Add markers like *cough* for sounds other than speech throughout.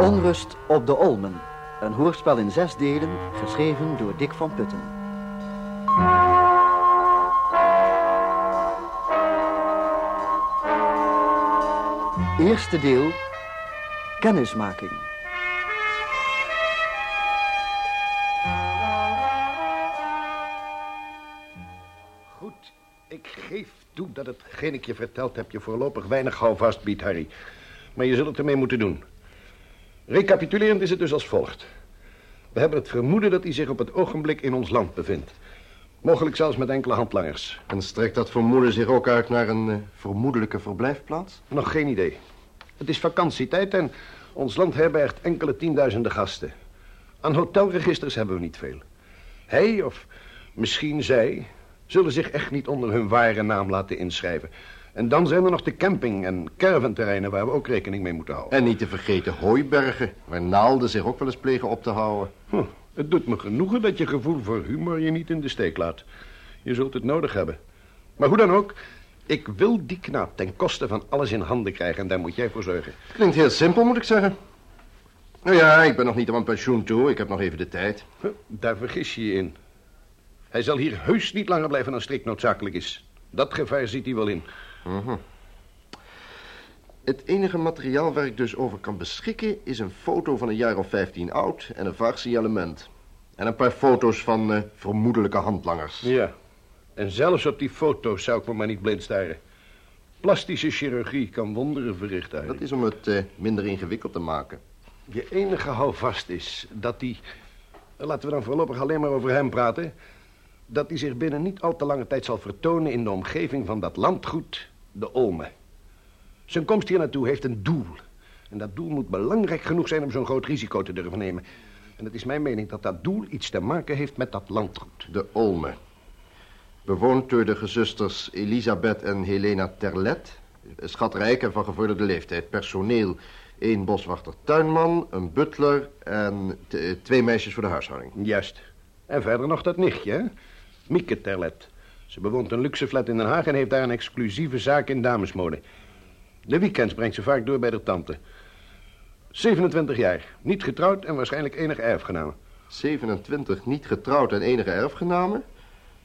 Onrust op de Olmen. Een hoorspel in zes delen, geschreven door Dick van Putten. Eerste deel, kennismaking. Goed, ik geef toe dat hetgeen ik je verteld heb je voorlopig weinig houvast biedt, Harry. Maar je zult het ermee moeten doen. Recapitulerend is het dus als volgt. We hebben het vermoeden dat hij zich op het ogenblik in ons land bevindt. Mogelijk zelfs met enkele handlangers. En strekt dat vermoeden zich ook uit naar een uh, vermoedelijke verblijfplaats? Nog geen idee. Het is vakantietijd en ons land herbergt enkele tienduizenden gasten. Aan hotelregisters hebben we niet veel. Hij, of misschien zij, zullen zich echt niet onder hun ware naam laten inschrijven. En dan zijn er nog de camping- en caravanterreinen waar we ook rekening mee moeten houden. En niet te vergeten hooibergen, waar naalden zich ook wel eens plegen op te houden. Het doet me genoegen dat je gevoel voor humor je niet in de steek laat. Je zult het nodig hebben. Maar hoe dan ook, ik wil die knaap ten koste van alles in handen krijgen en daar moet jij voor zorgen. Klinkt heel simpel, moet ik zeggen. Nou ja, ik ben nog niet aan pensioen toe. Ik heb nog even de tijd. Huh, daar vergis je je in. Hij zal hier heus niet langer blijven dan strikt noodzakelijk is. Dat gevaar ziet hij wel in. -huh. Het enige materiaal waar ik dus over kan beschikken... is een foto van een jaar of 15 oud en een vaag signalement. En een paar foto's van uh, vermoedelijke handlangers. Ja, en zelfs op die foto's zou ik me maar niet blind staren. Plastische chirurgie kan wonderen verrichten. Dat is om het uh, minder ingewikkeld te maken. Je enige houvast is dat hij... Laten we dan voorlopig alleen maar over hem praten... dat hij zich binnen niet al te lange tijd zal vertonen... in de omgeving van dat landgoed, de Olme. Zijn komst hier naartoe heeft een doel. En dat doel moet belangrijk genoeg zijn om zo'n groot risico te durven nemen. En het is mijn mening dat dat doel iets te maken heeft met dat landgoed. De Olme. Bewoond door de gezusters Elisabeth en Helena Terlet. Schatrijk en van gevorderde leeftijd. Personeel, één boswachter tuinman, een butler en twee meisjes voor de huishouding. Juist. En verder nog dat nichtje, hè? Mieke Terlet. Ze bewoont een luxe flat in Den Haag en heeft daar een exclusieve zaak in damesmode. De weekends brengt ze vaak door bij de tante. 27 jaar, niet getrouwd en waarschijnlijk enige erfgename. 27, niet getrouwd en enige erfgename?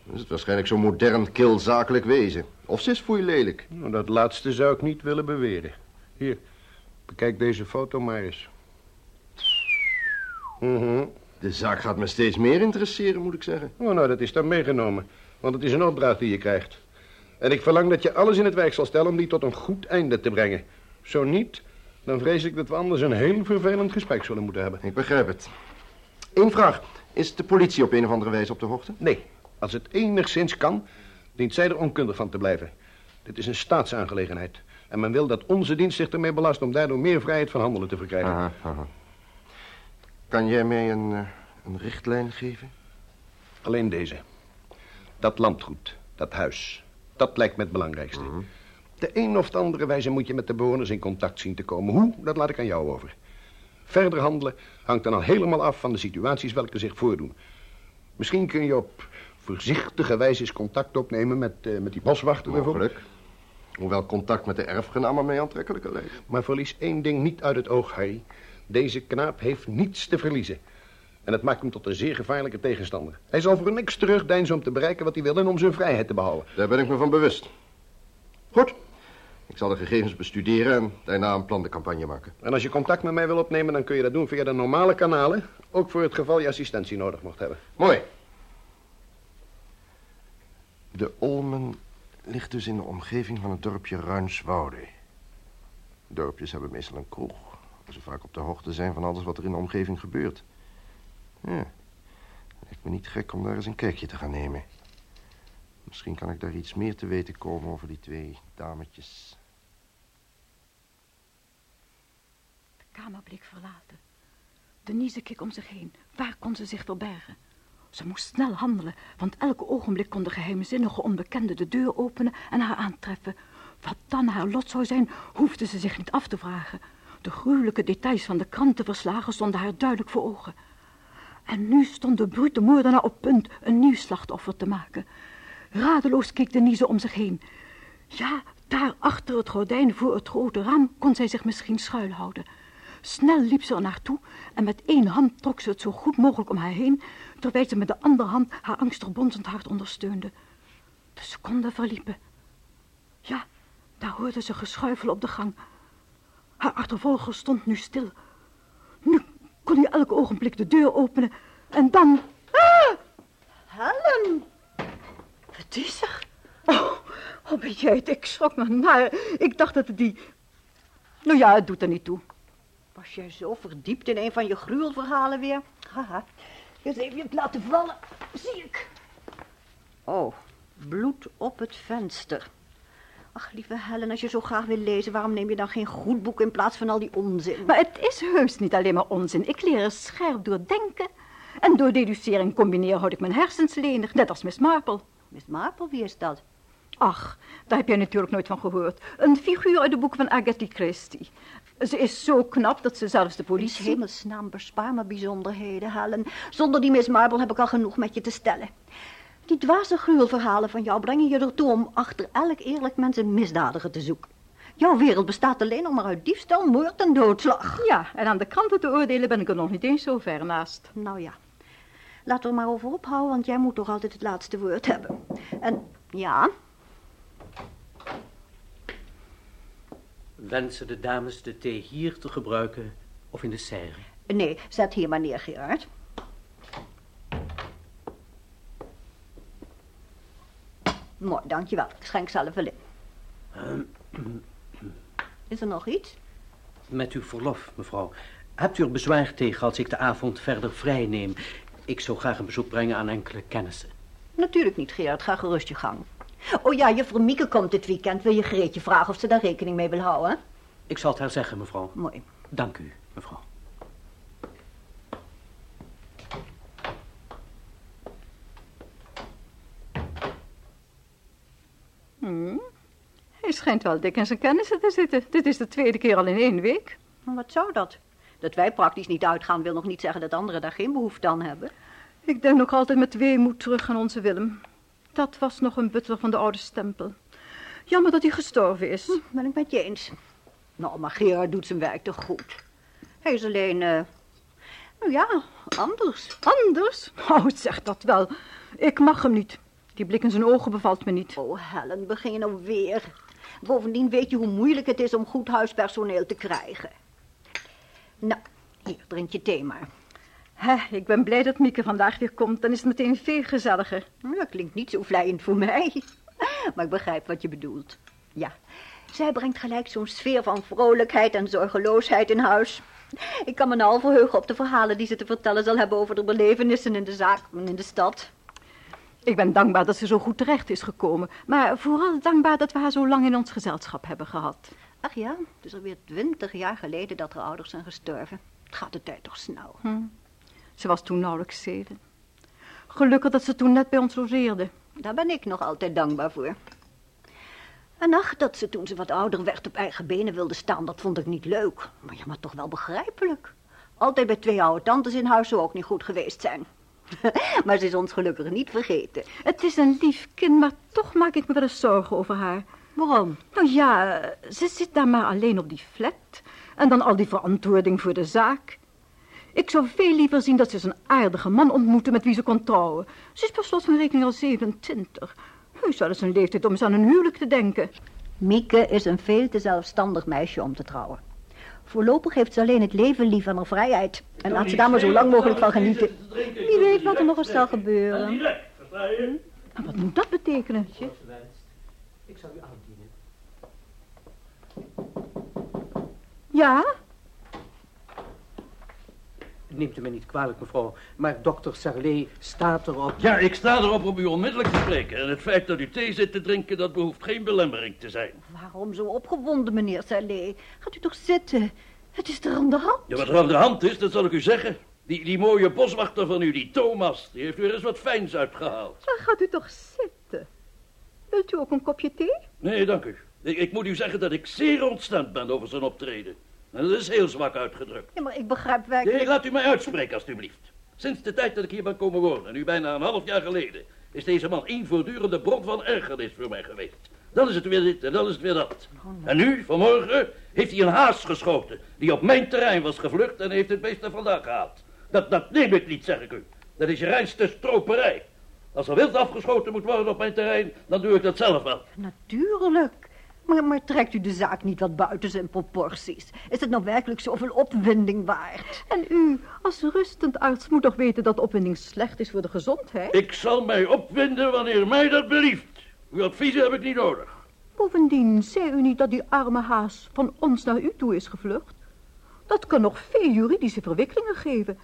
Dan is het waarschijnlijk zo'n modern, kil zakelijk wezen. Of ze is foei lelijk. Nou, dat laatste zou ik niet willen beweren. Hier, bekijk deze foto maar eens. Mm -hmm. De zaak gaat me steeds meer interesseren, moet ik zeggen. Oh, nou, dat is dan meegenomen. Want het is een opdracht die je krijgt. En ik verlang dat je alles in het werk zal stellen om die tot een goed einde te brengen. Zo niet, dan vrees ik dat we anders een heel vervelend gesprek zullen moeten hebben. Ik begrijp het. Eén vraag. Is de politie op een of andere wijze op de hoogte? Nee. Als het enigszins kan, dient zij er onkundig van te blijven. Dit is een staatsaangelegenheid. En men wil dat onze dienst zich ermee belast om daardoor meer vrijheid van handelen te verkrijgen. Aha, aha. Kan jij mij een, uh, een richtlijn geven? Alleen deze. Dat landgoed, dat huis, dat lijkt me het belangrijkste. Mm -hmm. De een of de andere wijze moet je met de bewoners in contact zien te komen. Hoe, dat laat ik aan jou over. Verder handelen hangt dan al helemaal af van de situaties welke zich voordoen. Misschien kun je op voorzichtige wijze eens contact opnemen met, uh, met die boswachter bijvoorbeeld. Hoewel contact met de erfgenamen mij aantrekkelijker lijkt. Maar verlies één ding niet uit het oog, Harry. Deze knaap heeft niets te verliezen. En het maakt hem tot een zeer gevaarlijke tegenstander. Hij zal voor niks terugdeinzen om te bereiken wat hij wil en om zijn vrijheid te behouden. Daar ben ik me van bewust. Goed. Ik zal de gegevens bestuderen en daarna een plan de campagne maken. En als je contact met mij wil opnemen, dan kun je dat doen via de normale kanalen. Ook voor het geval je assistentie nodig mocht hebben. Mooi. De Olmen ligt dus in de omgeving van het dorpje Ruinswoude. Dorpjes hebben meestal een kroeg. Waar ze vaak op de hoogte zijn van alles wat er in de omgeving gebeurt. Ja, lijkt me niet gek om daar eens een kijkje te gaan nemen. Misschien kan ik daar iets meer te weten komen over die twee dametjes. De kamerblik verlaten. Denise keek om zich heen. Waar kon ze zich verbergen? Ze moest snel handelen, want elke ogenblik kon de geheimzinnige onbekende de deur openen en haar aantreffen. Wat dan haar lot zou zijn, hoefde ze zich niet af te vragen. De gruwelijke details van de krantenverslagen stonden haar duidelijk voor ogen. En nu stond de brute moordenaar op punt een nieuw slachtoffer te maken. Radeloos keek Denise om zich heen. Ja, daar achter het gordijn voor het grote raam kon zij zich misschien schuilhouden. Snel liep ze er naartoe en met één hand trok ze het zo goed mogelijk om haar heen, terwijl ze met de andere hand haar angstig bonzend hart ondersteunde. De seconden verliepen. Ja, daar hoorde ze geschuifel op de gang. Haar achtervolger stond nu stil. Kon hij elk ogenblik de deur openen en dan... Ah! Helen! Wat is er? Oh, oh ben jij het? Ik schrok me naar. Ik dacht dat het die... Nou ja, het doet er niet toe. Was jij zo verdiept in een van je gruwelverhalen weer? Haha. Eens even het laten vallen. Zie ik. Oh, bloed op het venster. Ach, lieve Helen, als je zo graag wil lezen, waarom neem je dan geen goed boek in plaats van al die onzin? Maar het is heus niet alleen maar onzin. Ik leer er scherp door denken. En door deducering combineren houd ik mijn hersens lenig, net als Miss Marple. Miss Marple, wie is dat? Ach, daar heb jij natuurlijk nooit van gehoord. Een figuur uit de boeken van Agatha Christie. Ze is zo knap dat ze zelfs de politie... In hemelsnaam, bespaar me bijzonderheden, Helen. Zonder die Miss Marple heb ik al genoeg met je te stellen. Die dwaze gruwelverhalen van jou brengen je ertoe om achter elk eerlijk mens een misdadiger te zoeken. Jouw wereld bestaat alleen nog maar uit diefstal, moord en doodslag. Ja, en aan de kranten te oordelen ben ik er nog niet eens zo ver naast. Nou ja, laten we er maar over ophouden, want jij moet toch altijd het laatste woord hebben. En ja, Wensen de dames de thee hier te gebruiken of in de serre? nee, zet hier maar neer, Gerard. Mooi, dankjewel. Ik schenk zelf wel in. Is er nog iets? Met uw verlof, mevrouw. Hebt u er bezwaar tegen als ik de avond verder vrij neem? Ik zou graag een bezoek brengen aan enkele kennissen. Natuurlijk niet, Gerard. Ga gerust je gang. Oh ja, juffrouw Mieke komt dit weekend. Wil je Greetje vragen of ze daar rekening mee wil houden? Ik zal het haar zeggen, mevrouw. Mooi. Dank u, mevrouw. Hmm. Hij schijnt wel dik in zijn kennissen te zitten. Dit is de tweede keer al in één week. Wat zou dat? Dat wij praktisch niet uitgaan wil nog niet zeggen dat anderen daar geen behoefte aan hebben. Ik denk nog altijd met weemoed terug aan onze Willem. Dat was nog een butler van de oude stempel. Jammer dat hij gestorven is. Hm, ben ik met je eens. Nou, maar Gerard doet zijn werk toch goed. Hij is alleen, eh, nou ja, anders. Anders? Oh, zeg dat wel. Ik mag hem niet. Die blik in zijn ogen bevalt me niet. Oh, Helen, begin je nou weer. Bovendien weet je hoe moeilijk het is om goed huispersoneel te krijgen. Nou, hier, drink je thee maar. Ik ben blij dat Mieke vandaag weer komt. Dan is het meteen veel gezelliger. Dat klinkt niet zo vlijend voor mij. *laughs* Maar ik begrijp wat je bedoelt. Ja, zij brengt gelijk zo'n sfeer van vrolijkheid en zorgeloosheid in huis. Ik kan me nou al verheugen op de verhalen die ze te vertellen zal hebben over de belevenissen in de zaak en in de stad. Ik ben dankbaar dat ze zo goed terecht is gekomen. Maar vooral dankbaar dat we haar zo lang in ons gezelschap hebben gehad. Ach ja, het is alweer twintig jaar geleden dat haar ouders zijn gestorven. Het gaat de tijd toch snel. Hm. Ze was toen nauwelijks zeven. Gelukkig dat ze toen net bij ons logeerde. Daar ben ik nog altijd dankbaar voor. En ach, dat ze toen ze wat ouder werd op eigen benen wilde staan, dat vond ik niet leuk. Maar ja, maar toch wel begrijpelijk. Altijd bij twee oude tantes in huis zou ook niet goed geweest zijn. *laughs* maar ze is ons gelukkig niet vergeten. Het is een lief kind, maar toch maak ik me wel eens zorgen over haar. Waarom? Nou ja, ze zit daar maar alleen op die flat. En dan al die verantwoording voor de zaak. Ik zou veel liever zien dat ze een aardige man ontmoette met wie ze kon trouwen. Ze is per slot van rekening al 27. Heus wel eens een leeftijd om eens aan een huwelijk te denken. Mieke is een veel te zelfstandig meisje om te trouwen. Voorlopig heeft ze alleen het leven lief en haar vrijheid. En laat ze daar maar zo lang mogelijk van genieten. Wie weet wat er nog eens zal gebeuren. Maar wat moet dat betekenen? Ik zal u aandienen. Ja? Neemt u mij niet kwalijk, mevrouw, maar dokter Sarlet staat erop... Ja, ik sta erop om u onmiddellijk te spreken. En het feit dat u thee zit te drinken, dat behoeft geen belemmering te zijn. Waarom zo opgewonden, meneer Salé? Gaat u toch zitten? Het is er aan de hand. Ja, wat er aan de hand is, dat zal ik u zeggen. Die, die mooie boswachter van u, die Thomas, die heeft weer eens wat fijns uitgehaald. Dan gaat u toch zitten. Wilt u ook een kopje thee? Nee, dank u. Ik, ik moet u zeggen dat ik zeer ontstemd ben over zijn optreden. Dat is heel zwak uitgedrukt. Ja, maar ik begrijp werkelijk... Nee, laat u mij uitspreken, alstublieft. Sinds de tijd dat ik hier ben komen wonen, nu bijna een half jaar geleden, is deze man één voortdurende bron van ergernis voor mij geweest. Dan is het weer dit en dan is het weer dat. En nu, vanmorgen, heeft hij een haas geschoten... die op mijn terrein was gevlucht en heeft het beest er vandaan gehaald. Dat, dat neem ik niet, zeg ik u. Dat is je reinste stroperij. Als er wild afgeschoten moet worden op mijn terrein, dan doe ik dat zelf wel. Natuurlijk. Maar, maar trekt u de zaak niet wat buiten zijn proporties? Is het nou werkelijk zoveel opwinding waard? En u, als rustend arts, moet toch weten dat opwinding slecht is voor de gezondheid? Ik zal mij opwinden wanneer mij dat belieft. Uw adviezen heb ik niet nodig. Bovendien, zei u niet dat die arme haas van ons naar u toe is gevlucht? Dat kan nog veel juridische verwikkelingen geven.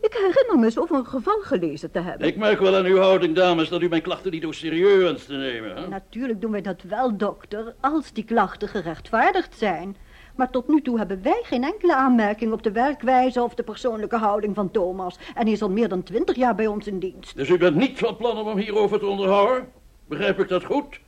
Ik herinner me eens over een geval gelezen te hebben. Ik merk wel aan uw houding, dames, dat u mijn klachten niet zo serieus wenst te nemen. Hè? Natuurlijk doen wij dat wel, dokter, als die klachten gerechtvaardigd zijn. Maar tot nu toe hebben wij geen enkele aanmerking op de werkwijze of de persoonlijke houding van Thomas. En hij is al meer dan twintig jaar bij ons in dienst. Dus u bent niet van plan om hem hierover te onderhouden? Begrijp ik dat goed?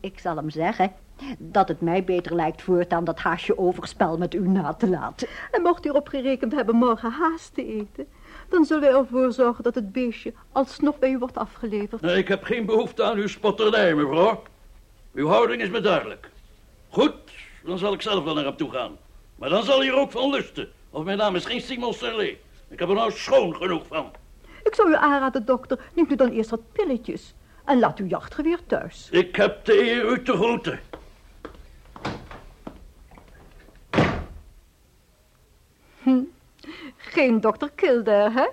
Ik zal hem zeggen dat het mij beter lijkt voortaan dat haasje overspel met u na te laten. En mocht u erop gerekend hebben morgen haast te eten... dan zullen wij ervoor zorgen dat het beestje alsnog bij u wordt afgeleverd. Nee, ik heb geen behoefte aan uw spotternij, mevrouw. Uw houding is me duidelijk. Goed, dan zal ik zelf wel naar hem toe gaan. Maar dan zal hij er ook van lusten. Of mijn naam is geen Simon Sterlet. Ik heb er nou schoon genoeg van. Ik zou u aanraden, dokter, neemt u dan eerst wat pilletjes... en laat uw jachtgeweer thuis. Ik heb de eer u te groeten. Geen dokter Kildare, hè?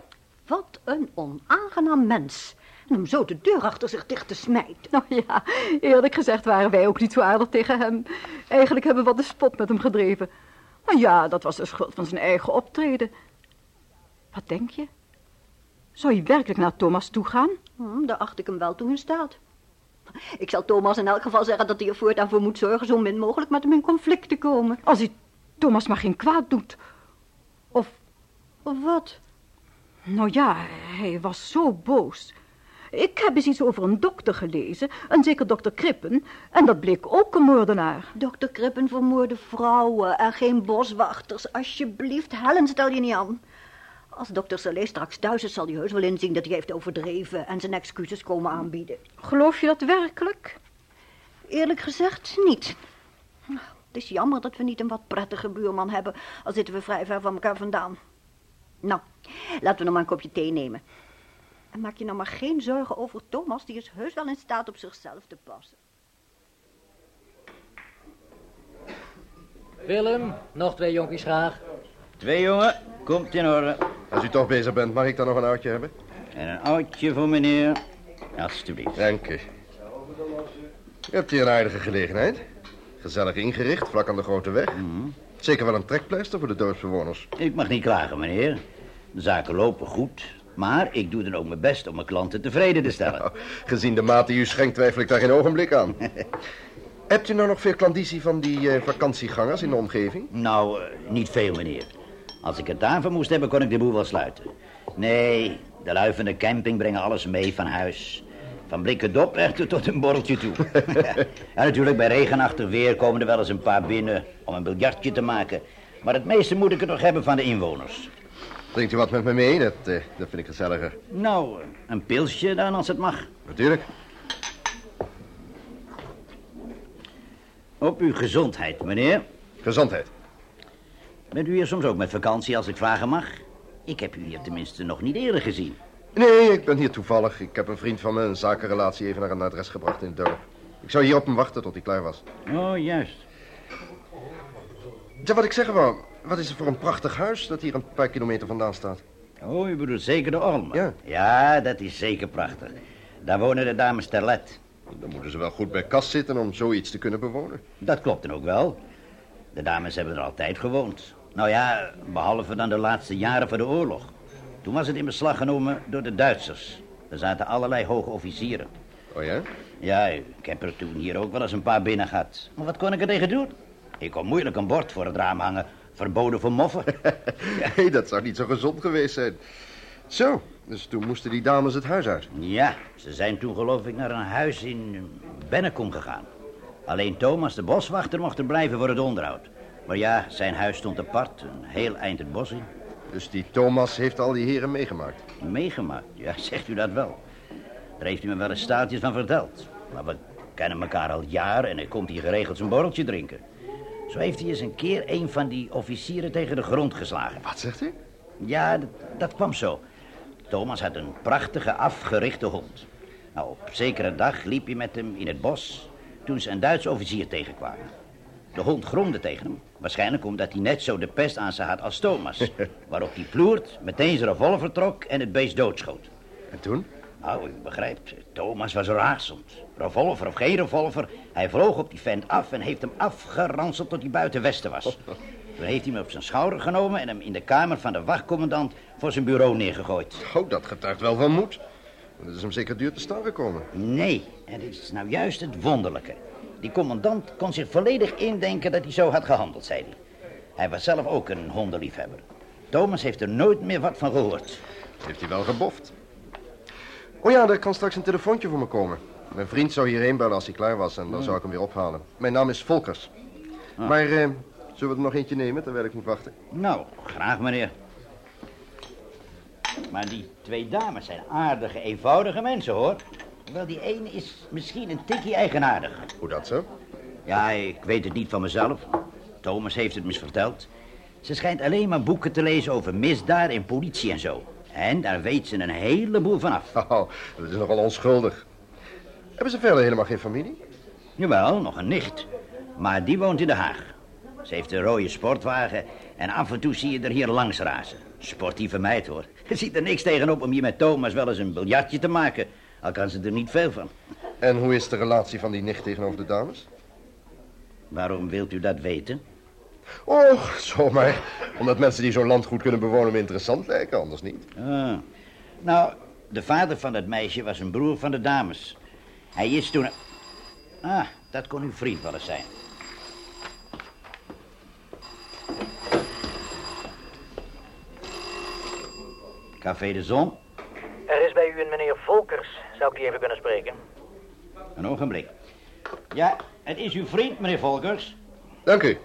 Wat een onaangenaam mens. En om zo de deur achter zich dicht te smijten. Nou ja, eerlijk gezegd waren wij ook niet zo aardig tegen hem. Eigenlijk hebben we wat de spot met hem gedreven. Maar ja, dat was de schuld van zijn eigen optreden. Wat denk je? Zou je werkelijk naar Thomas toe gaan? Hm, daar acht ik hem wel toe in staat. Ik zal Thomas in elk geval zeggen dat hij er voortaan voor moet zorgen... zo min mogelijk met hem in conflict te komen. Als hij Thomas maar geen kwaad doet. Wat? nou ja, hij was zo boos. Ik heb eens iets over een dokter gelezen, een zeker dokter Krippen, en dat bleek ook een moordenaar. Dokter Krippen vermoorde vrouwen en geen boswachters. Alsjeblieft, Helen, stel je niet aan. Als dokter Salé straks thuis is, zal hij heus wel inzien dat hij heeft overdreven... en zijn excuses komen aanbieden. Geloof je dat werkelijk? Eerlijk gezegd niet. Het is jammer dat we niet een wat prettige buurman hebben... al zitten we vrij ver van elkaar vandaan. Nou, laten we nog maar een kopje thee nemen. En maak je nou maar geen zorgen over Thomas... die is heus wel in staat op zichzelf te passen. Willem, nog twee jonkies graag. Twee jongen, komt in orde. Als u toch bezig bent, mag ik dan nog een oudje hebben? En een oudje voor meneer. Alsjeblieft. Dank u. U hebt hier een aardige gelegenheid. Gezellig ingericht, vlak aan de grote weg. Zeker wel een trekpleister voor de dorpsbewoners. Ik mag niet klagen, meneer. De zaken lopen goed. Maar ik doe dan ook mijn best om mijn klanten tevreden te stellen. Nou, gezien de mate die u schenkt, twijfel ik daar geen ogenblik aan. *laughs* Hebt u nou nog veel klandizie van die eh, vakantiegangers in de omgeving? Nou, eh, niet veel, meneer. Als ik het daarvoor moest hebben, kon ik de boel wel sluiten. Nee, de lui van de camping brengen alles mee van huis. Van blikken dop echt tot een borreltje toe. *laughs* *laughs* en natuurlijk, bij regenachtig weer komen er wel eens een paar binnen om een biljartje te maken. Maar het meeste moet ik er nog hebben van de inwoners. Drinkt u wat met me mee? Dat, eh, dat vind ik gezelliger. Nou, een pilsje dan als het mag. Natuurlijk. Op uw gezondheid, meneer. Gezondheid. Bent u hier soms ook met vakantie, als ik vragen mag? Ik heb u hier tenminste nog niet eerder gezien. Nee, ik ben hier toevallig. Ik heb een vriend van me een zakenrelatie even naar een adres gebracht in het dorp. Ik zou hier op hem wachten tot hij klaar was. Oh, juist. Ja, wat ik zeggen wou, wat is het voor een prachtig huis dat hier een paar kilometer vandaan staat? Oh, u bedoelt zeker de Olmen? Ja. Ja, dat is zeker prachtig. Daar wonen de dames Terlet. Dan moeten ze wel goed bij kas zitten om zoiets te kunnen bewonen. Dat klopt dan ook wel. De dames hebben er altijd gewoond. Nou ja, behalve dan de laatste jaren van de oorlog. Toen was het in beslag genomen door de Duitsers. Er zaten allerlei hoge officieren. Oh ja? Ja, ik heb er toen hier ook wel eens een paar binnen gehad. Maar wat kon ik er tegen doen? Ik kon moeilijk een bord voor het raam hangen. Verboden voor moffen. *laughs* Nee, dat zou niet zo gezond geweest zijn. Zo, dus toen moesten die dames het huis uit. Ja, ze zijn toen geloof ik naar een huis in Bennekom gegaan. Alleen Thomas, de boswachter, mocht er blijven voor het onderhoud. Maar ja, zijn huis stond apart, een heel eind het bos in. Dus die Thomas heeft al die heren meegemaakt. Meegemaakt, ja, *laughs* zegt u dat wel. Daar heeft u me wel eens staaltjes van verteld. Maar we kennen elkaar al jaren en hij komt hier geregeld zijn borreltje drinken. Zo heeft hij eens een keer een van die officieren tegen de grond geslagen. Wat zegt u? Ja, dat, dat kwam zo. Thomas had een prachtige afgerichte hond. Nou, op zekere dag liep hij met hem in het bos toen ze een Duitse officier tegenkwamen. De hond gromde tegen hem, waarschijnlijk omdat hij net zo de pest aan ze had als Thomas. *laughs* Waarop die ploert, meteen zijn revolver trok en het beest doodschoot. En toen? Nou, u begrijpt, Thomas was razend. Revolver of geen revolver, hij vloog op die vent af en heeft hem afgeranseld tot hij buiten Westen was. *laughs* Toen heeft hij hem op zijn schouder genomen en hem in de kamer van de wachtcommandant voor zijn bureau neergegooid. Oh, dat getuigt wel van moed. Dat is hem zeker duur te staan gekomen. Nee, en dit is nou juist het wonderlijke. Die commandant kon zich volledig indenken dat hij zo had gehandeld, zei hij. Hij was zelf ook een hondenliefhebber. Thomas heeft er nooit meer wat van gehoord. Heeft hij wel geboft. Oh ja, er kan straks een telefoontje voor me komen. Mijn vriend zou hierheen bellen als hij klaar was en dan zou ik hem weer ophalen. Mijn naam is Volkers. Maar eh, zullen we er nog eentje nemen terwijl ik moet wachten? Nou, graag meneer. Maar die twee dames zijn aardige, eenvoudige mensen, hoor. Wel, die ene is misschien een tikje eigenaardig. Hoe dat zo? Ja, ik weet het niet van mezelf. Thomas heeft het me verteld. Ze schijnt alleen maar boeken te lezen over misdaad en politie en zo. En daar weet ze een heleboel van af. Oh, dat is nogal onschuldig. Hebben ze verder helemaal geen familie? Jawel, nog een nicht. Maar die woont in Den Haag. Ze heeft een rode sportwagen en af en toe zie je er hier langs razen. Sportieve meid, hoor. Er *laughs* ziet er niks tegenop om hier met Thomas wel eens een biljartje te maken. Al kan ze er niet veel van. En hoe is de relatie van die nicht tegenover de dames? Waarom wilt u dat weten? Och, zomaar. Omdat mensen die zo'n land goed kunnen bewonen me interessant lijken, anders niet. Ah. Nou, de vader van dat meisje was een broer van de dames. Hij is toen... Ah, dat kon uw vriend wel eens zijn. Café de Zon. Er is bij u een meneer Volkers. Zou ik die even kunnen spreken? Een ogenblik. Ja, het is uw vriend, meneer Volkers. Dank u.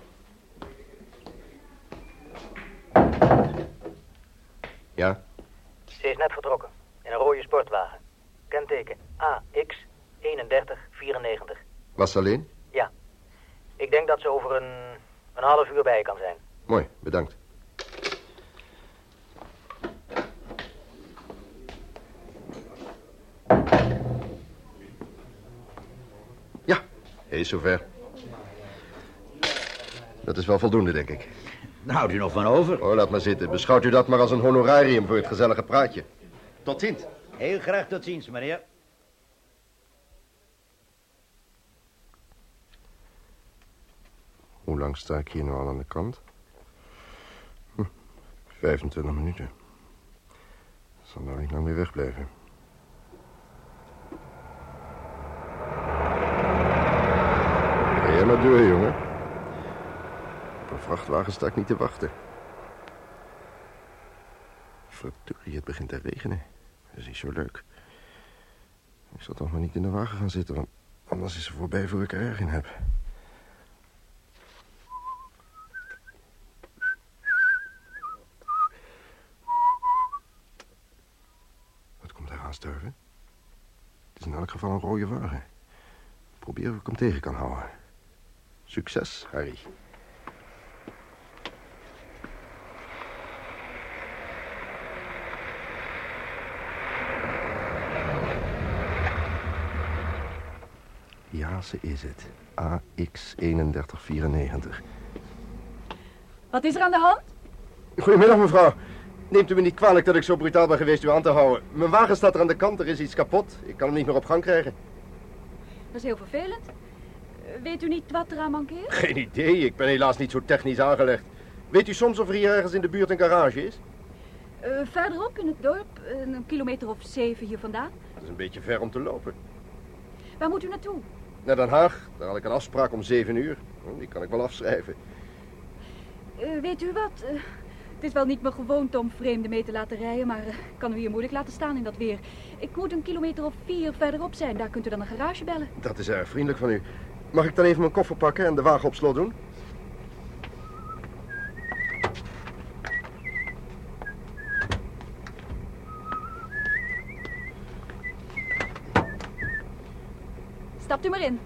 Ja, Ze is net vertrokken. In een rode sportwagen. Kenteken AX 3194. was ze alleen? Ja. Ik denk dat ze over een, een half uur bij je kan zijn. Mooi, bedankt. Ja, hij is zover. Dat is wel voldoende, denk ik. Daar houdt u nog van over. Oh, laat maar zitten. Beschouwt u dat maar als een honorarium voor het gezellige praatje. Tot ziens. Heel graag tot ziens, meneer. Hoe lang sta ik hier nu al aan de kant? Hm, 25 minuten. Zal nou niet lang meer wegblijven. Ga jij maar door, jongen. Op een vrachtwagen sta ik niet te wachten. Verdorie, het begint te regenen. Dat is niet zo leuk. Ik zal toch maar niet in de wagen gaan zitten, want anders is ze voorbij voor ik er erg in heb. Wat komt daar aansturven? Het is in elk geval een rode wagen. Probeer of ik hem tegen kan houden. Succes, Harry. Is het. AX3194. Wat is er aan de hand? Goedemiddag, mevrouw. Neemt u me niet kwalijk dat ik zo brutaal ben geweest u aan te houden. Mijn wagen staat er aan de kant, er is iets kapot. Ik kan hem niet meer op gang krijgen. Dat is heel vervelend. Eh, Weet u niet wat eraan mankeert? Geen idee, ik ben helaas niet zo technisch aangelegd. Weet u soms of er hier ergens in de buurt een garage is? Eh, verderop in het dorp, een kilometer of zeven hier vandaan. Dat is een beetje ver om te lopen. Waar moet u naartoe? Naar Den Haag, daar had ik een afspraak om zeven uur. Oh, Die kan ik wel afschrijven. Eh, weet u wat? Eh, het is wel niet mijn gewoonte om vreemden mee te laten rijden, maar eh, ik kan u hier moeilijk laten staan in dat weer. Ik moet een kilometer of vier verderop zijn. Daar kunt u dan een garage bellen. Dat is erg vriendelijk van u. Mag ik dan even mijn koffer pakken en de wagen op slot doen? Stapt u maar in.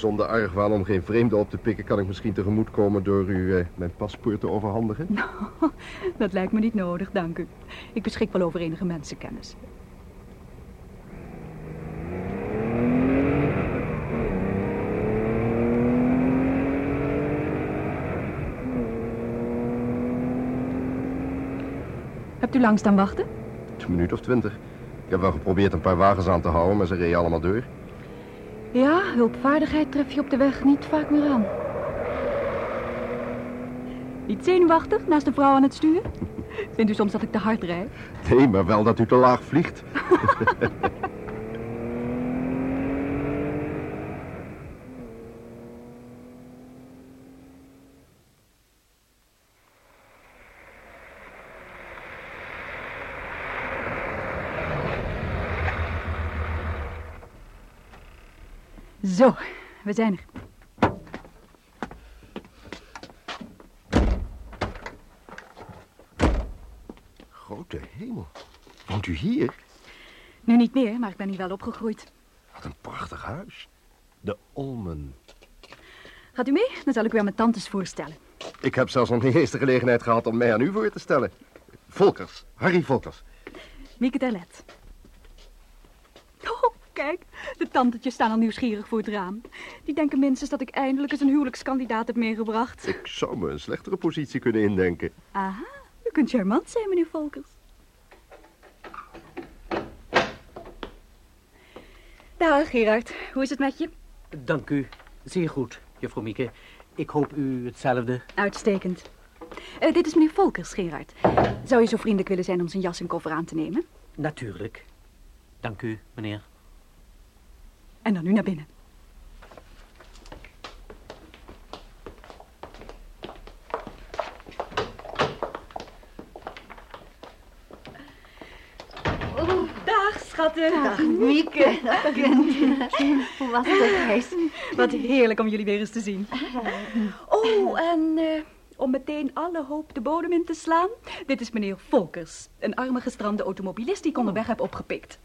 Zonder argwaan om geen vreemde op te pikken... kan ik misschien tegemoetkomen door u eh, mijn paspoort te overhandigen? *laughs* Dat lijkt me niet nodig, dank u. Ik beschik wel over enige mensenkennis. Hebt u lang staan wachten? Een minuut of twintig. Ik heb wel geprobeerd een paar wagens aan te houden, maar ze reden allemaal door. Ja, hulpvaardigheid tref je op de weg niet vaak meer aan. Niet zenuwachtig naast een vrouw aan het stuur? Vindt u soms dat ik te hard rijd? Nee, maar wel dat u te laag vliegt. *laughs* Zo, we zijn er. Grote hemel. Woont u hier? Nu niet meer, maar ik ben hier wel opgegroeid. Wat een prachtig huis. De Olmen. Gaat u mee? Dan zal ik u aan mijn tantes voorstellen. Ik heb zelfs nog niet eens de gelegenheid gehad om mij aan u voor te stellen. Volkers, Harry Volkers. Mieke Terlet. Kijk, de tantetjes staan al nieuwsgierig voor het raam. Die denken minstens dat ik eindelijk eens een huwelijkskandidaat heb meegebracht. Ik zou me een slechtere positie kunnen indenken. Aha, u kunt charmant zijn, meneer Volkers. Dag, Gerard. Hoe is het met je? Dank u. Zeer goed, juffrouw Mieke. Ik hoop u hetzelfde. Uitstekend. Eh, dit is meneer Volkers, Gerard. Zou je zo vriendelijk willen zijn om zijn jas en koffer aan te nemen? Natuurlijk. Dank u, meneer. En dan nu naar binnen. Oh, dag, schatten. Dag, Mieke. Dag, kind. *laughs* Hoe was de reis? Wat heerlijk om jullie weer eens te zien. Oh, en eh, om meteen alle hoop de bodem in te slaan. Dit is meneer Volkers, een arme gestrande automobilist die ik onderweg heb opgepikt.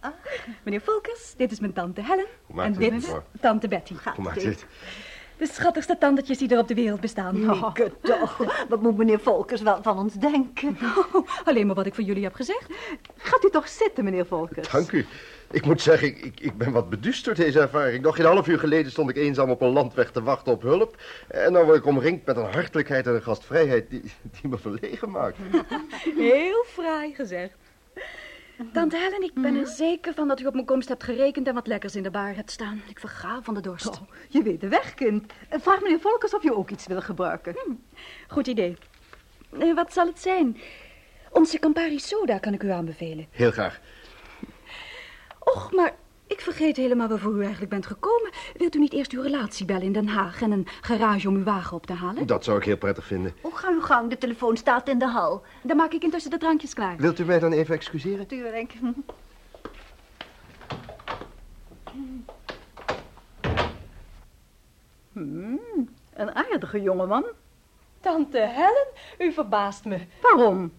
Meneer Volkers, dit is mijn tante Helen. Hoe maakt En dit is tante Betty. Hoe maakt u het? De schattigste tandetjes die er op de wereld bestaan. Mieke, toch. Wat moet meneer Volkers wel van ons denken? Oh, alleen maar wat ik voor jullie heb gezegd. Gaat u toch zitten, meneer Volkers? Dank u. Ik moet zeggen, ik, ik, ben wat beduust door deze ervaring. Nog geen half uur geleden stond ik eenzaam op een landweg te wachten op hulp. En dan word ik omringd met een hartelijkheid en een gastvrijheid die, die me verlegen maakt. Heel fraai gezegd. Tante Helen, ik ben er zeker van dat u op mijn komst hebt gerekend en wat lekkers in de bar hebt staan. Ik verga van de dorst. Oh, je weet de weg, kind. Eh, Vraag meneer Volkers of je ook iets wil gebruiken. Goed idee. Eh, wat zal het zijn? Onze Campari soda kan ik u aanbevelen. Heel graag. Och, maar ik vergeet helemaal waarvoor u eigenlijk bent gekomen. Wilt u niet eerst uw relatie bellen in Den Haag en een garage om uw wagen op te halen? Dat zou ik heel prettig vinden. Oh, ga uw gang. De telefoon staat in de hal. Dan maak ik intussen de drankjes klaar. Wilt u mij dan even excuseren? Natuurlijk. Hmm, een aardige jongeman. Tante Helen, u verbaast me. Waarom?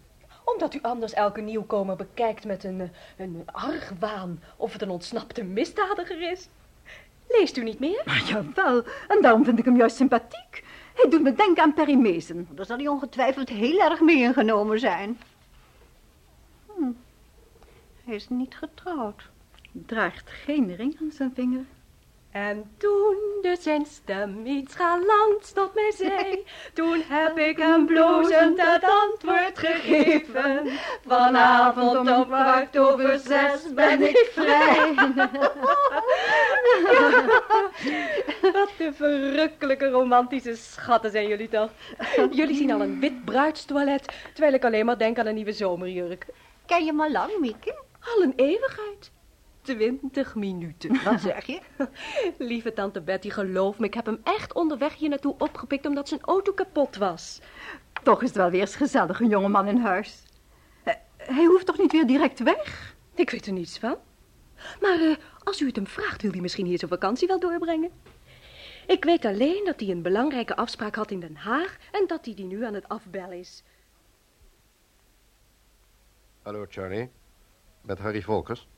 Omdat u anders elke nieuwkomer bekijkt met een, eh, een argwaan of het een ontsnapte misdadiger is. Leest u niet meer? Maar jawel, en daarom vind ik hem juist sympathiek. Hij doet me denken aan Perry Mason. Daar zal hij ongetwijfeld heel erg mee ingenomen zijn. Hm. Hij is niet getrouwd. Draagt geen ring aan zijn vinger. En toen de zijn stem iets galants tot mij zei, *laughs* toen heb ik hem blozend het antwoord gegeven. Vanavond om kwart over zes ben ik vrij. *laughs* Wat een verrukkelijke romantische schatten zijn jullie toch. Jullie zien al een wit bruidstoilet, terwijl ik alleen maar denk aan een nieuwe zomerjurk. Ken je al lang, Mieke? Al een eeuwigheid. Twintig minuten. Wat zeg je? *laughs* Lieve tante Betty, geloof me, ik heb hem echt onderweg hier naartoe opgepikt omdat zijn auto kapot was. Toch is het wel weer eens gezellig, een jongeman in huis. Eh, hij hoeft toch niet weer direct weg? Ik weet er niets van. Maar eh, als u het hem vraagt, wil hij misschien hier zijn vakantie wel doorbrengen. Ik weet alleen dat hij een belangrijke afspraak had in Den Haag en dat hij die nu aan het afbellen is. Hallo, Charlie. Met Harry Volkers.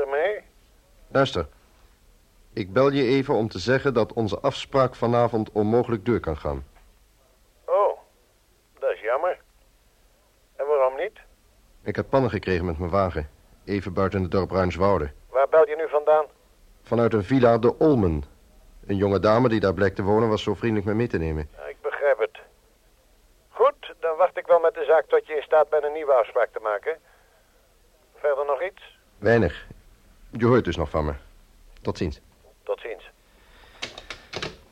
Ermee? Luister. Ik bel je even om te zeggen dat onze afspraak vanavond onmogelijk door kan gaan. Oh, dat is jammer. En waarom niet? Ik heb pannen gekregen met mijn wagen. Even buiten het dorp Ruinswoude. Waar bel je nu vandaan? Vanuit een villa de Olmen. Een jonge dame die daar blijkt te wonen was zo vriendelijk me mee te nemen. Ik begrijp het. Goed, dan wacht ik wel met de zaak tot je in staat bent een nieuwe afspraak te maken. Verder nog iets? Weinig. Je hoort dus nog van me. Tot ziens. Tot ziens.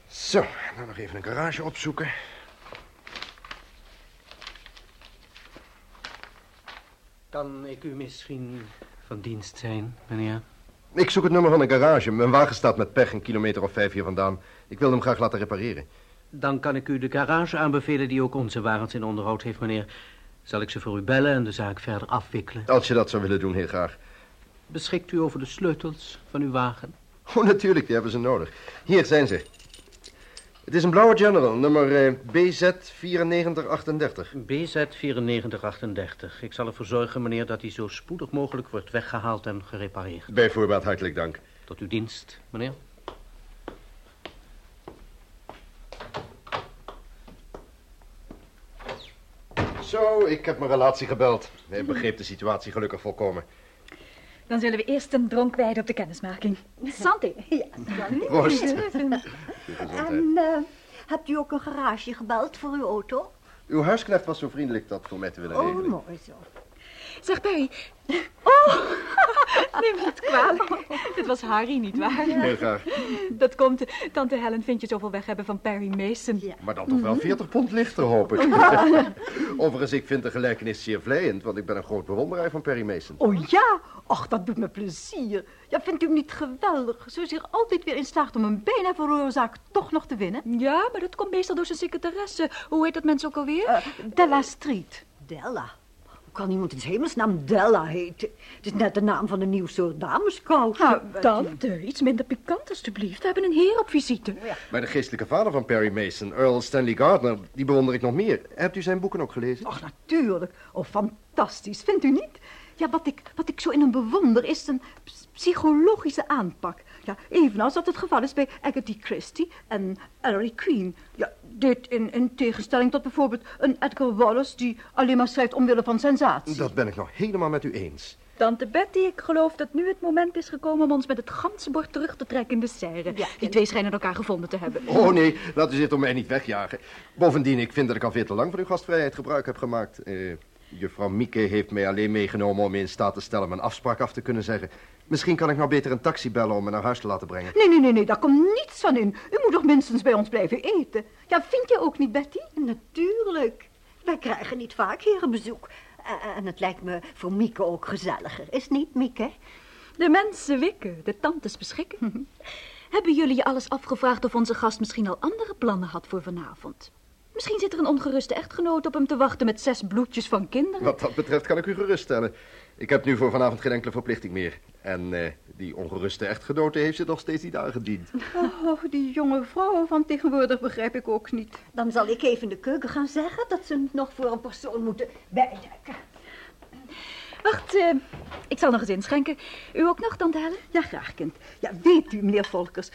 Zo, dan nog even een garage opzoeken. Kan ik u misschien van dienst zijn, meneer? Ik zoek het nummer van een garage. Mijn wagen staat met pech een kilometer of vijf hier vandaan. Ik wil hem graag laten repareren. Dan kan ik u de garage aanbevelen die ook onze wagens in onderhoud heeft, meneer. Zal ik ze voor u bellen en de zaak verder afwikkelen? Als je dat zou willen doen, heel graag. Beschikt u over de sleutels van uw wagen? Oh, natuurlijk, die hebben ze nodig. Hier zijn ze. Het is een blauwe General, nummer eh, BZ 9438. BZ 9438. Ik zal ervoor zorgen, meneer, dat hij zo spoedig mogelijk wordt weggehaald en gerepareerd. Bijvoorbeeld, hartelijk dank. Tot uw dienst, meneer. Zo, ik heb mijn relatie gebeld. Hij begreep de situatie gelukkig volkomen. Dan zullen we eerst een dronk wijden op de kennismaking. Santé. *laughs* Ja, Santé. En eh, hebt u ook een garage gebeld voor uw auto? Uw huisknecht was zo vriendelijk dat voor mij te willen Oh, regelen. mooi zo. Zeg, Perry. Oh, *laughs* neem me niet kwalijk. Dit was Harry, nietwaar? Heel graag. Dat komt, tante Helen vindt je zoveel weg hebben van Perry Mason. Ja. Maar dan toch wel 40 pond lichter, hoop ik. *laughs* Overigens, ik vind de gelijkenis zeer vleiend, want ik ben een groot bewonderaar van Perry Mason. Oh ja, ach, dat doet me plezier. Ja, vindt u hem niet geweldig? Zo is hij er altijd weer in slaagt om een bijna verloren zaak toch nog te winnen. Ja, maar dat komt meestal door zijn secretaresse. Hoe heet dat mens ook alweer? Eh, Della Street. Della. Kan iemand in 's hemelsnaam Della heten? Het is net de naam van een nieuw soort dameskous. nou, tante, iets minder pikant alstublieft. We hebben een heer op visite. Maar de geestelijke vader van Perry Mason, Earl Stanley Gardner, die bewonder ik nog meer. Hebt u zijn boeken ook gelezen? Ach, natuurlijk. Oh, fantastisch, vindt u niet? Ja, wat ik, wat ik zo in hem bewonder is zijn ps- psychologische aanpak. Ja, evenals dat het geval is bij Agatha Christie en Ellery Queen. Ja, dit in, in tegenstelling tot bijvoorbeeld een Edgar Wallace... die alleen maar schrijft omwille van sensatie. Dat ben ik nog helemaal met u eens. Tante Betty, ik geloof dat nu het moment is gekomen om ons met het ganzenbord terug te trekken in de serre. Ja, Die twee schijnen elkaar gevonden te hebben. Oh nee, laat u zich door mij niet wegjagen. Bovendien, ik vind dat ik al veel te lang van uw gastvrijheid gebruik heb gemaakt. Eh, juffrouw Mieke heeft mij alleen meegenomen om me in staat te stellen mijn afspraak af te kunnen zeggen. Misschien kan ik nou beter een taxi bellen om me naar huis te laten brengen. Nee, nee, nee, nee, daar komt niets van in. U moet toch minstens bij ons blijven eten. Ja, vind je ook niet, Betty? Natuurlijk. Wij krijgen niet vaak herenbezoek. Eh, En het lijkt me voor Mieke ook gezelliger. Is het niet, Mieke? De mensen wikken, de tantes beschikken. *laughs* Hebben jullie je alles afgevraagd of onze gast misschien al andere plannen had voor vanavond? Misschien zit er een ongeruste echtgenoot op hem te wachten met zes bloedjes van kinderen. Wat dat betreft kan ik u geruststellen. Ik heb nu voor vanavond geen enkele verplichting meer. En eh, die ongeruste echtgenote heeft zich nog steeds niet aangediend. Oh, die jonge vrouwen van tegenwoordig begrijp ik ook niet. Dan zal ik even in de keuken gaan zeggen dat ze nog voor een persoon moeten bijdekken. Wacht, eh, ik zal nog eens inschenken. U ook nog, tante Helen? Ja, graag, kind. Ja, weet u, meneer Volkers.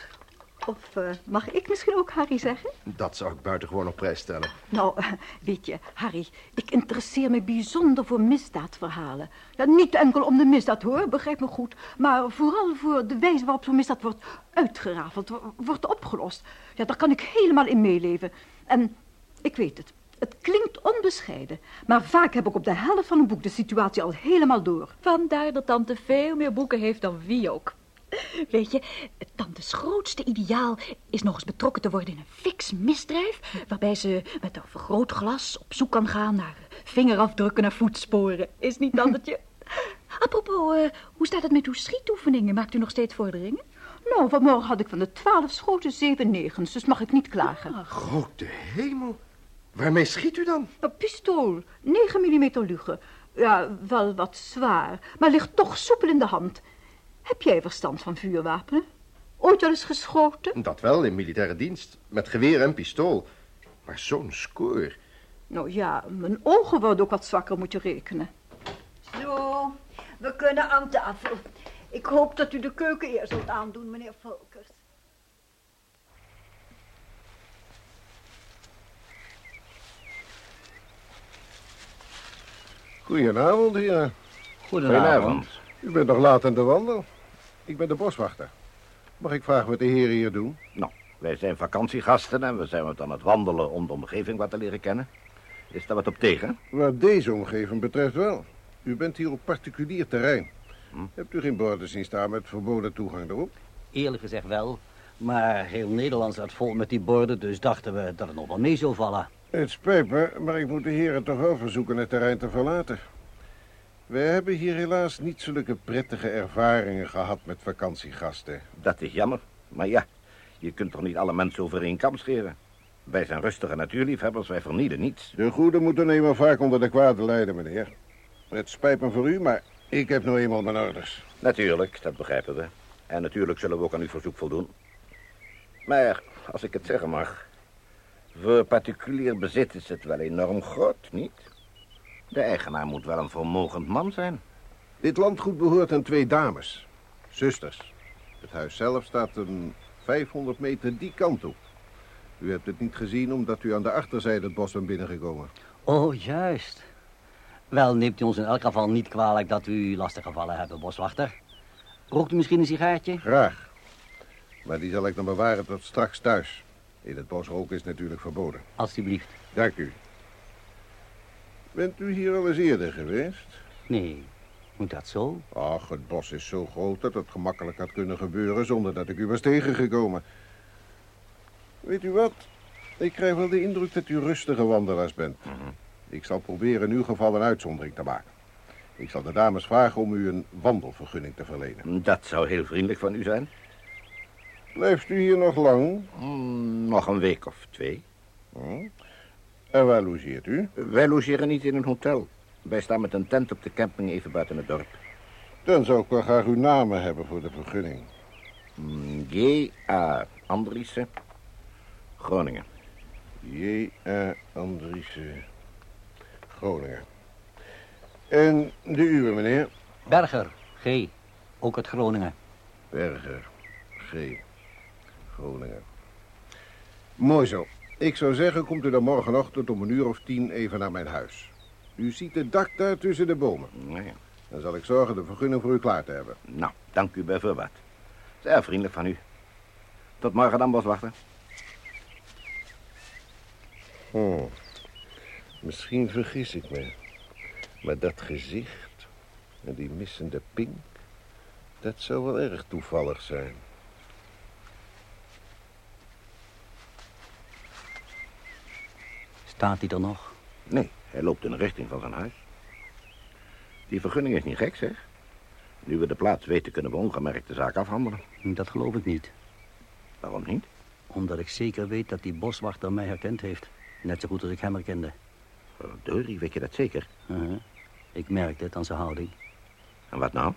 Of eh, mag ik misschien ook Harry zeggen? Dat zou ik buitengewoon op prijs stellen. Nou, eh, weet je, Harry, ik interesseer me bijzonder voor misdaadverhalen. Ja, niet enkel om de misdaad, hoor, begrijp me goed. Maar vooral voor de wijze waarop zo'n misdaad wordt uitgerafeld, wo- wordt opgelost. Ja, daar kan ik helemaal in meeleven. En ik weet het, het klinkt onbescheiden. Maar vaak heb ik op de helft van een boek de situatie al helemaal door. Vandaar dat tante veel meer boeken heeft dan wie ook. Weet je, tantes grootste ideaal is nog eens betrokken te worden in een fix misdrijf... waarbij ze met een vergrootglas op zoek kan gaan naar vingerafdrukken, naar voetsporen. Is niet tantetje? *laughs* Apropos, eh, hoe staat het met uw schietoefeningen? Maakt u nog steeds vorderingen? Nou, vanmorgen had ik van de twaalf schoten zeven negens, dus mag ik niet klagen. Grote hemel. Waarmee schiet u dan? Een pistool, 9 mm lugen. Ja, wel wat zwaar, maar ligt toch soepel in de hand. Heb jij verstand van vuurwapenen? Ooit al eens geschoten? Dat wel, in militaire dienst. Met geweer en pistool. Maar zo'n score. Nou ja, mijn ogen worden ook wat zwakker moeten rekenen. Zo, we kunnen aan tafel. Ik hoop dat u de keuken eerst zult aandoen, meneer Volkers. Goedenavond, heer. Goedenavond. Goedenavond. U bent nog laat aan de wandel. Ik ben de boswachter. Mag ik vragen wat de heren hier doen? Nou, wij zijn vakantiegasten en we zijn wat aan het wandelen om de omgeving wat te leren kennen. Is daar wat op tegen? Wat deze omgeving betreft wel. U bent hier op particulier terrein. Hebt u geen borden zien staan met verboden toegang erop? Eerlijk gezegd wel. Maar heel Nederland staat vol met die borden, dus dachten we dat het nog wel mee zou vallen. Het spijt me, maar ik moet de heren toch wel verzoeken het terrein te verlaten. Wij hebben hier helaas niet zulke prettige ervaringen gehad met vakantiegasten. Dat is jammer. Maar ja, je kunt toch niet alle mensen over één kam scheren? Wij zijn rustige natuurliefhebbers, wij vernielen niets. De goede moeten eenmaal vaak onder de kwade lijden, meneer. Het spijt me voor u, maar ik heb nou eenmaal mijn orders. Natuurlijk, dat begrijpen we. En natuurlijk zullen we ook aan uw verzoek voldoen. Maar, als ik het zeggen mag... voor particulier bezit is het wel enorm groot, niet? De eigenaar moet wel een vermogend man zijn. Dit landgoed behoort aan twee dames. Zusters. Het huis zelf staat een 500 meter die kant op. U hebt het niet gezien omdat u aan de achterzijde het bos bent binnengekomen. Oh, juist. Wel, neemt u ons in elk geval niet kwalijk dat u lastig gevallen hebben, boswachter. Rookt u misschien een sigaartje? Graag. Maar die zal ik dan bewaren tot straks thuis. In het bos roken is natuurlijk verboden. Alsjeblieft. Dank u. Bent u hier al eens eerder geweest? Nee, moet dat zo? Ach, het bos is zo groot dat het gemakkelijk had kunnen gebeuren zonder dat ik u was tegengekomen. Weet u wat? Ik krijg wel de indruk dat u rustige wandelaars bent. Ik zal proberen in uw geval een uitzondering te maken. Ik zal de dames vragen om u een wandelvergunning te verlenen. Dat zou heel vriendelijk van u zijn. Blijft u hier nog lang? Mm, nog een week of twee. Hm. En waar logeert u? Wij logeren niet in een hotel. Wij staan met een tent op de camping even buiten het dorp. Dan zou ik wel graag uw namen hebben voor de vergunning. Mm, J.A. Andriessen, Groningen. J.A. Andriessen, Groningen. En de uwe, meneer? Berger, G. Ook uit Groningen. Berger, G. Groningen. Mooi zo. Ik zou zeggen, komt u dan morgenochtend om een uur of tien even naar mijn huis. U ziet het dak daar tussen de bomen. Dan zal ik zorgen de vergunning voor u klaar te hebben. Nou, dank u bij voorbaat. Zeer vriendelijk van u. Tot morgen dan, boswachter. Oh, misschien vergis ik me. Maar dat gezicht en die missende pink, dat zou wel erg toevallig zijn. Staat hij er nog? Nee, hij loopt in de richting van zijn huis. Die vergunning is niet gek, zeg. Nu we de plaats weten, kunnen we ongemerkt de zaak afhandelen. Dat geloof ik niet. Waarom niet? Omdat ik zeker weet dat die boswachter mij herkend heeft. Net zo goed als ik hem herkende. Verdorie, weet je dat zeker? Uh-huh. Ik merkte het aan zijn houding. En wat nou?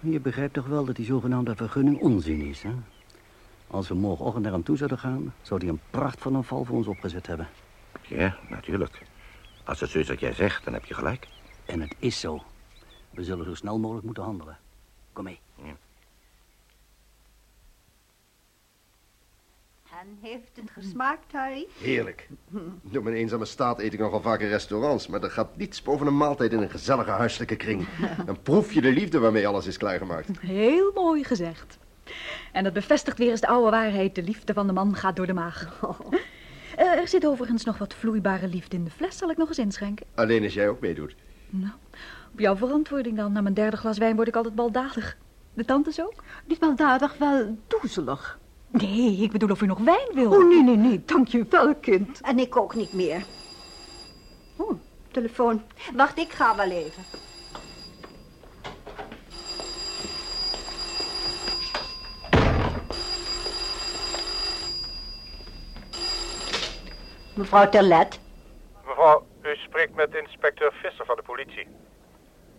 Je begrijpt toch wel dat die zogenaamde vergunning onzin is, hè? Als we morgenochtend naar hem toe zouden gaan... zou hij een pracht van een val voor ons opgezet hebben. Ja, natuurlijk. Als het zo is wat jij zegt, dan heb je gelijk. En het is zo. We zullen zo snel mogelijk moeten handelen. Kom mee. Ja. En heeft het gesmaakt, Harry? Heerlijk. Door mijn eenzame staat eet ik nogal vaak in restaurants... maar er gaat niets boven een maaltijd in een gezellige huiselijke kring. Dan proef je de liefde waarmee alles is klaargemaakt. Heel mooi gezegd. En dat bevestigt weer eens de oude waarheid. De liefde van de man gaat door de maag. Eh, er zit overigens nog wat vloeibare liefde in de fles. Zal ik nog eens inschenken? Alleen als jij ook meedoet. Nou, op jouw verantwoording dan. Na mijn derde glas wijn word ik altijd baldadig. De tantes ook? Niet baldadig, wel doezelig. Nee, ik bedoel of u nog wijn wil. Oh, nee, nee, nee. Dank je wel, kind. En ik ook niet meer. Oh, telefoon. Wacht, ik ga wel even. Mevrouw Terlet. Mevrouw, u spreekt met inspecteur Visser van de politie.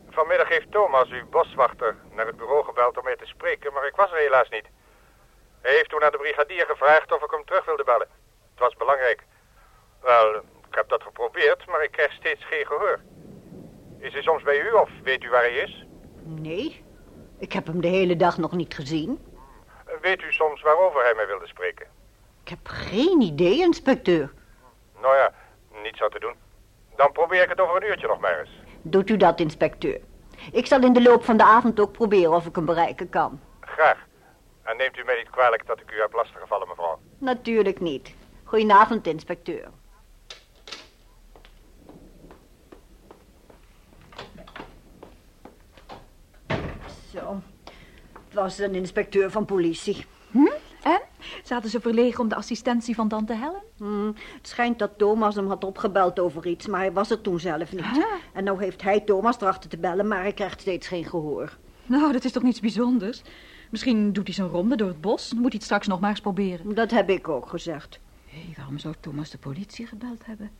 Vanmiddag heeft Thomas, uw boswachter, naar het bureau gebeld om mij te spreken, maar ik was er helaas niet. Hij heeft toen aan de brigadier gevraagd of ik hem terug wilde bellen. Het was belangrijk. Wel, ik heb dat geprobeerd, maar ik krijg steeds geen gehoor. Is hij soms bij u of weet u waar hij is? Nee, ik heb hem de hele dag nog niet gezien. Weet u soms waarover hij mij wilde spreken? Ik heb geen idee, inspecteur. Nou ja, niets aan te doen. Dan probeer ik het over een uurtje nog maar eens. Doet u dat, inspecteur. Ik zal in de loop van de avond ook proberen of ik hem bereiken kan. Graag. En neemt u mij niet kwalijk dat ik u heb lastiggevallen, mevrouw. Natuurlijk niet. Goedenavond, inspecteur. Zo. Het was een inspecteur van politie. En? Zaten ze verlegen om de assistentie van tante Helen? Hm, het schijnt dat Thomas hem had opgebeld over iets, maar hij was er toen zelf niet. En nou heeft hij Thomas erachter te bellen, maar hij krijgt steeds geen gehoor. Nou, dat is toch niets bijzonders? Misschien doet hij zijn ronde door het bos. Moet hij het straks nog maar eens proberen. Dat heb ik ook gezegd. Hé, waarom zou Thomas de politie gebeld hebben?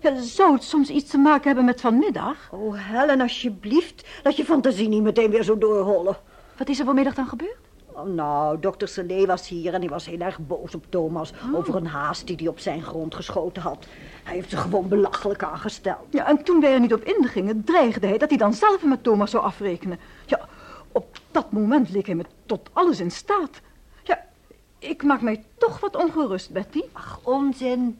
Ja, zou het soms iets te maken hebben met vanmiddag? Oh, Helen, alsjeblieft. Laat je fantasie niet meteen weer zo doorhollen. Wat is er vanmiddag dan gebeurd? Nou, dokter Salé was hier en hij was heel erg boos op Thomas... Oh. over een haas die hij op zijn grond geschoten had. Hij heeft ze gewoon belachelijk aangesteld. Ja, en toen wij er niet op ingingen, dreigde hij dat hij dan zelf met Thomas zou afrekenen. Ja, op dat moment leek hij me tot alles in staat. Ja, ik maak mij toch wat ongerust, Betty. Ach, onzin.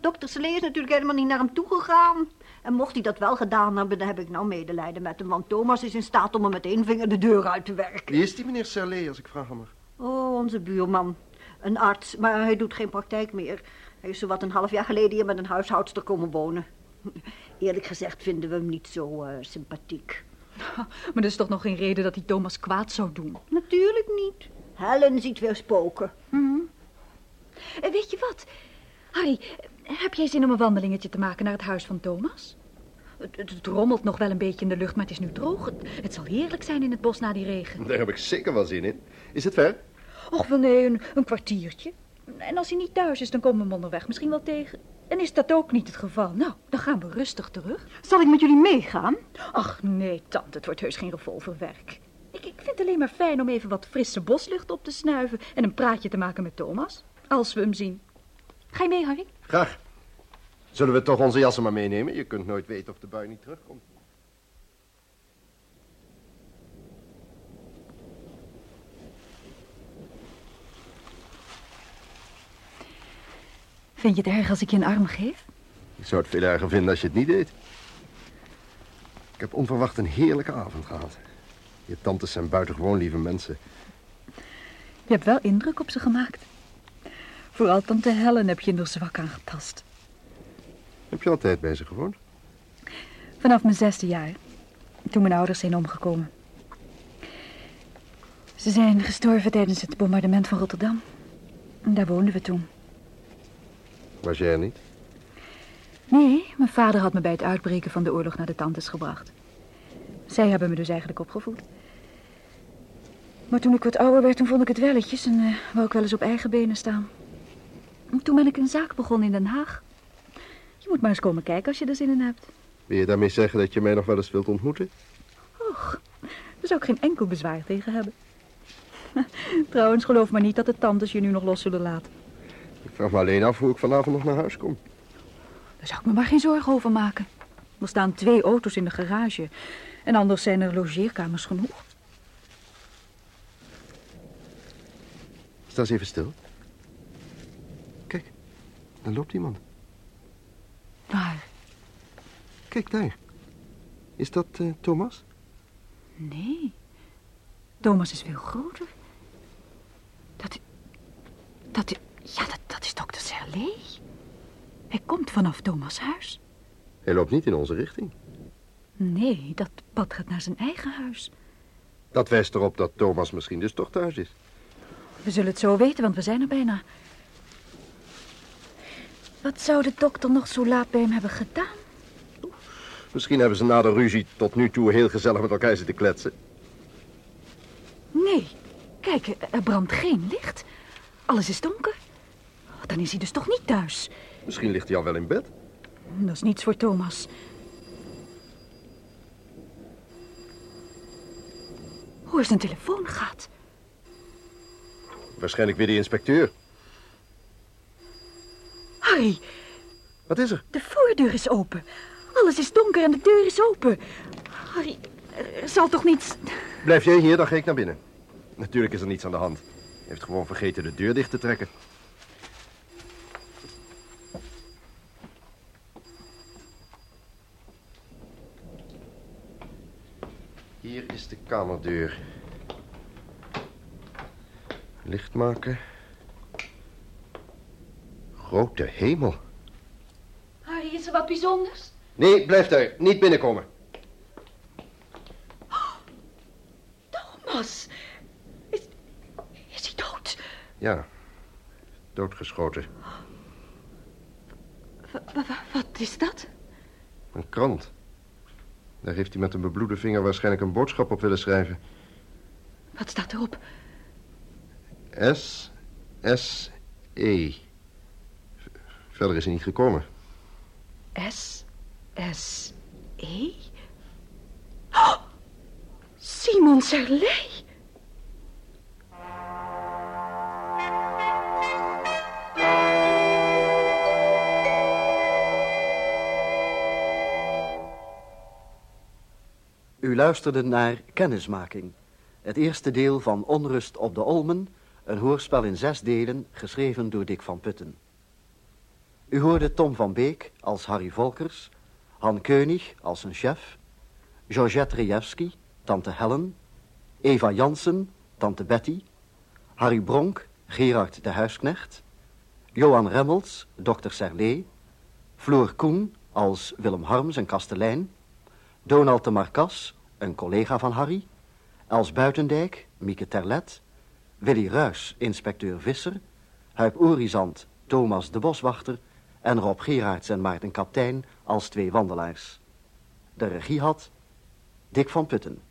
Dokter Salé is natuurlijk helemaal niet naar hem toegegaan. En mocht hij dat wel gedaan hebben, dan heb ik nou medelijden met hem. Want Thomas is in staat om hem met één vinger de deur uit te werken. Wie is die meneer Salé, als ik vragen mag? Oh, onze buurman. Een arts, maar hij doet geen praktijk meer. Hij is zowat een half jaar geleden hier met een huishoudster komen wonen. *laughs* Eerlijk gezegd vinden we hem niet zo eh, sympathiek. *laughs* Maar dat is toch nog geen reden dat hij Thomas kwaad zou doen? Natuurlijk niet. Helen ziet weer spoken. Eh, weet je wat? Harry, heb jij zin om een wandelingetje te maken naar het huis van Thomas? Het, het, het rommelt nog wel een beetje in de lucht, maar het is nu droog. Het, het zal heerlijk zijn in het bos na die regen. Daar heb ik zeker wel zin in. Is het ver? Och, wel nee, een, een kwartiertje. En als hij niet thuis is, dan komen we hem onderweg misschien wel tegen. En is dat ook niet het geval? Nou, dan gaan we rustig terug. Zal ik met jullie meegaan? Ach, nee, tante, het wordt heus geen revolverwerk. Ik, ik vind het alleen maar fijn om even wat frisse boslucht op te snuiven... en een praatje te maken met Thomas, als we hem zien. Ga je mee, Harry? Graag. Zullen we toch onze jassen maar meenemen? Je kunt nooit weten of de bui niet terugkomt. Vind je het erg als ik je een arm geef? Ik zou het veel erger vinden als je het niet deed. Ik heb onverwacht een heerlijke avond gehad. Je tantes zijn buitengewoon lieve mensen. Je hebt wel indruk op ze gemaakt. Vooral tante Helen heb je er zwak aangetast. Heb je altijd bij ze gewoond? Vanaf mijn zesde jaar, toen mijn ouders zijn omgekomen. Ze zijn gestorven tijdens het bombardement van Rotterdam. En daar woonden we toen. Was jij er niet? Nee, mijn vader had me bij het uitbreken van de oorlog naar de tantes gebracht. Zij hebben me dus eigenlijk opgevoed. Maar toen ik wat ouder werd, toen vond ik het welletjes en eh, wou ik wel eens op eigen benen staan. En toen ben ik een zaak begonnen in Den Haag. Moet maar eens komen kijken als je er zin in hebt. Wil je daarmee zeggen dat je mij nog wel eens wilt ontmoeten? Och, daar zou ik geen enkel bezwaar tegen hebben. *laughs* Trouwens, geloof maar niet dat de tantes je nu nog los zullen laten. Ik vraag me alleen af hoe ik vanavond nog naar huis kom. Daar zou ik me maar geen zorgen over maken. Er staan twee auto's in de garage. En anders zijn er logeerkamers genoeg. Sta eens even stil. Kijk, daar loopt iemand. Waar? Kijk daar. Is dat eh, Thomas? Nee. Thomas is veel groter. Dat... Dat... Ja, dat, dat is dokter Serlé. Hij komt vanaf Thomas' huis. Hij loopt niet in onze richting. Nee, dat pad gaat naar zijn eigen huis. Dat wijst erop dat Thomas misschien dus toch thuis is. We zullen het zo weten, want we zijn er bijna. Wat zou de dokter nog zo laat bij hem hebben gedaan? Misschien hebben ze na de ruzie tot nu toe heel gezellig met elkaar zitten kletsen. Nee, kijk, er brandt geen licht. Alles is donker. Dan is hij dus toch niet thuis. Misschien ligt hij al wel in bed. Dat is niets voor Thomas. Hoe is zijn telefoon gaat? Waarschijnlijk weer de inspecteur. Harry, Wat is er? de voordeur is open. Alles is donker en de deur is open. Harry, er zal toch niets... Blijf jij hier, dan ga ik naar binnen. Natuurlijk is er niets aan de hand. Hij heeft gewoon vergeten de deur dicht te trekken. Hier is de kamerdeur. Licht maken. Grote hemel. Harry, is er wat bijzonders? Nee, blijf daar. Niet binnenkomen. Thomas, is, is hij dood? Ja, doodgeschoten. Wa- wa- wa- wat is dat? Een krant. Daar heeft hij met een bebloede vinger waarschijnlijk een boodschap op willen schrijven. Wat staat erop? S. S. E. Verder is hij niet gekomen. S. S. E? Oh, Simon Serley. U luisterde naar Kennismaking. Het eerste deel van Onrust op de Olmen, een hoorspel in zes delen, geschreven door Dick van Putten. U hoorde Tom van Beek als Harry Volkers, Han Keunig als een chef, Georgette Rejewski, tante Helen, Eva Jansen, tante Betty, Harry Bronk, Gerard de Huisknecht, Johan Remmels, dokter Serlé, Floor Koen als Willem Harms en kastelein, Donald de Marcas, een collega van Harry, Els Buitendijk, Mieke Terlet, Willy Ruys, inspecteur Visser, Huip Orizant, Thomas de Boswachter en Rob Gerards en Maarten Kaptein als twee wandelaars. De regie had Dick van Putten.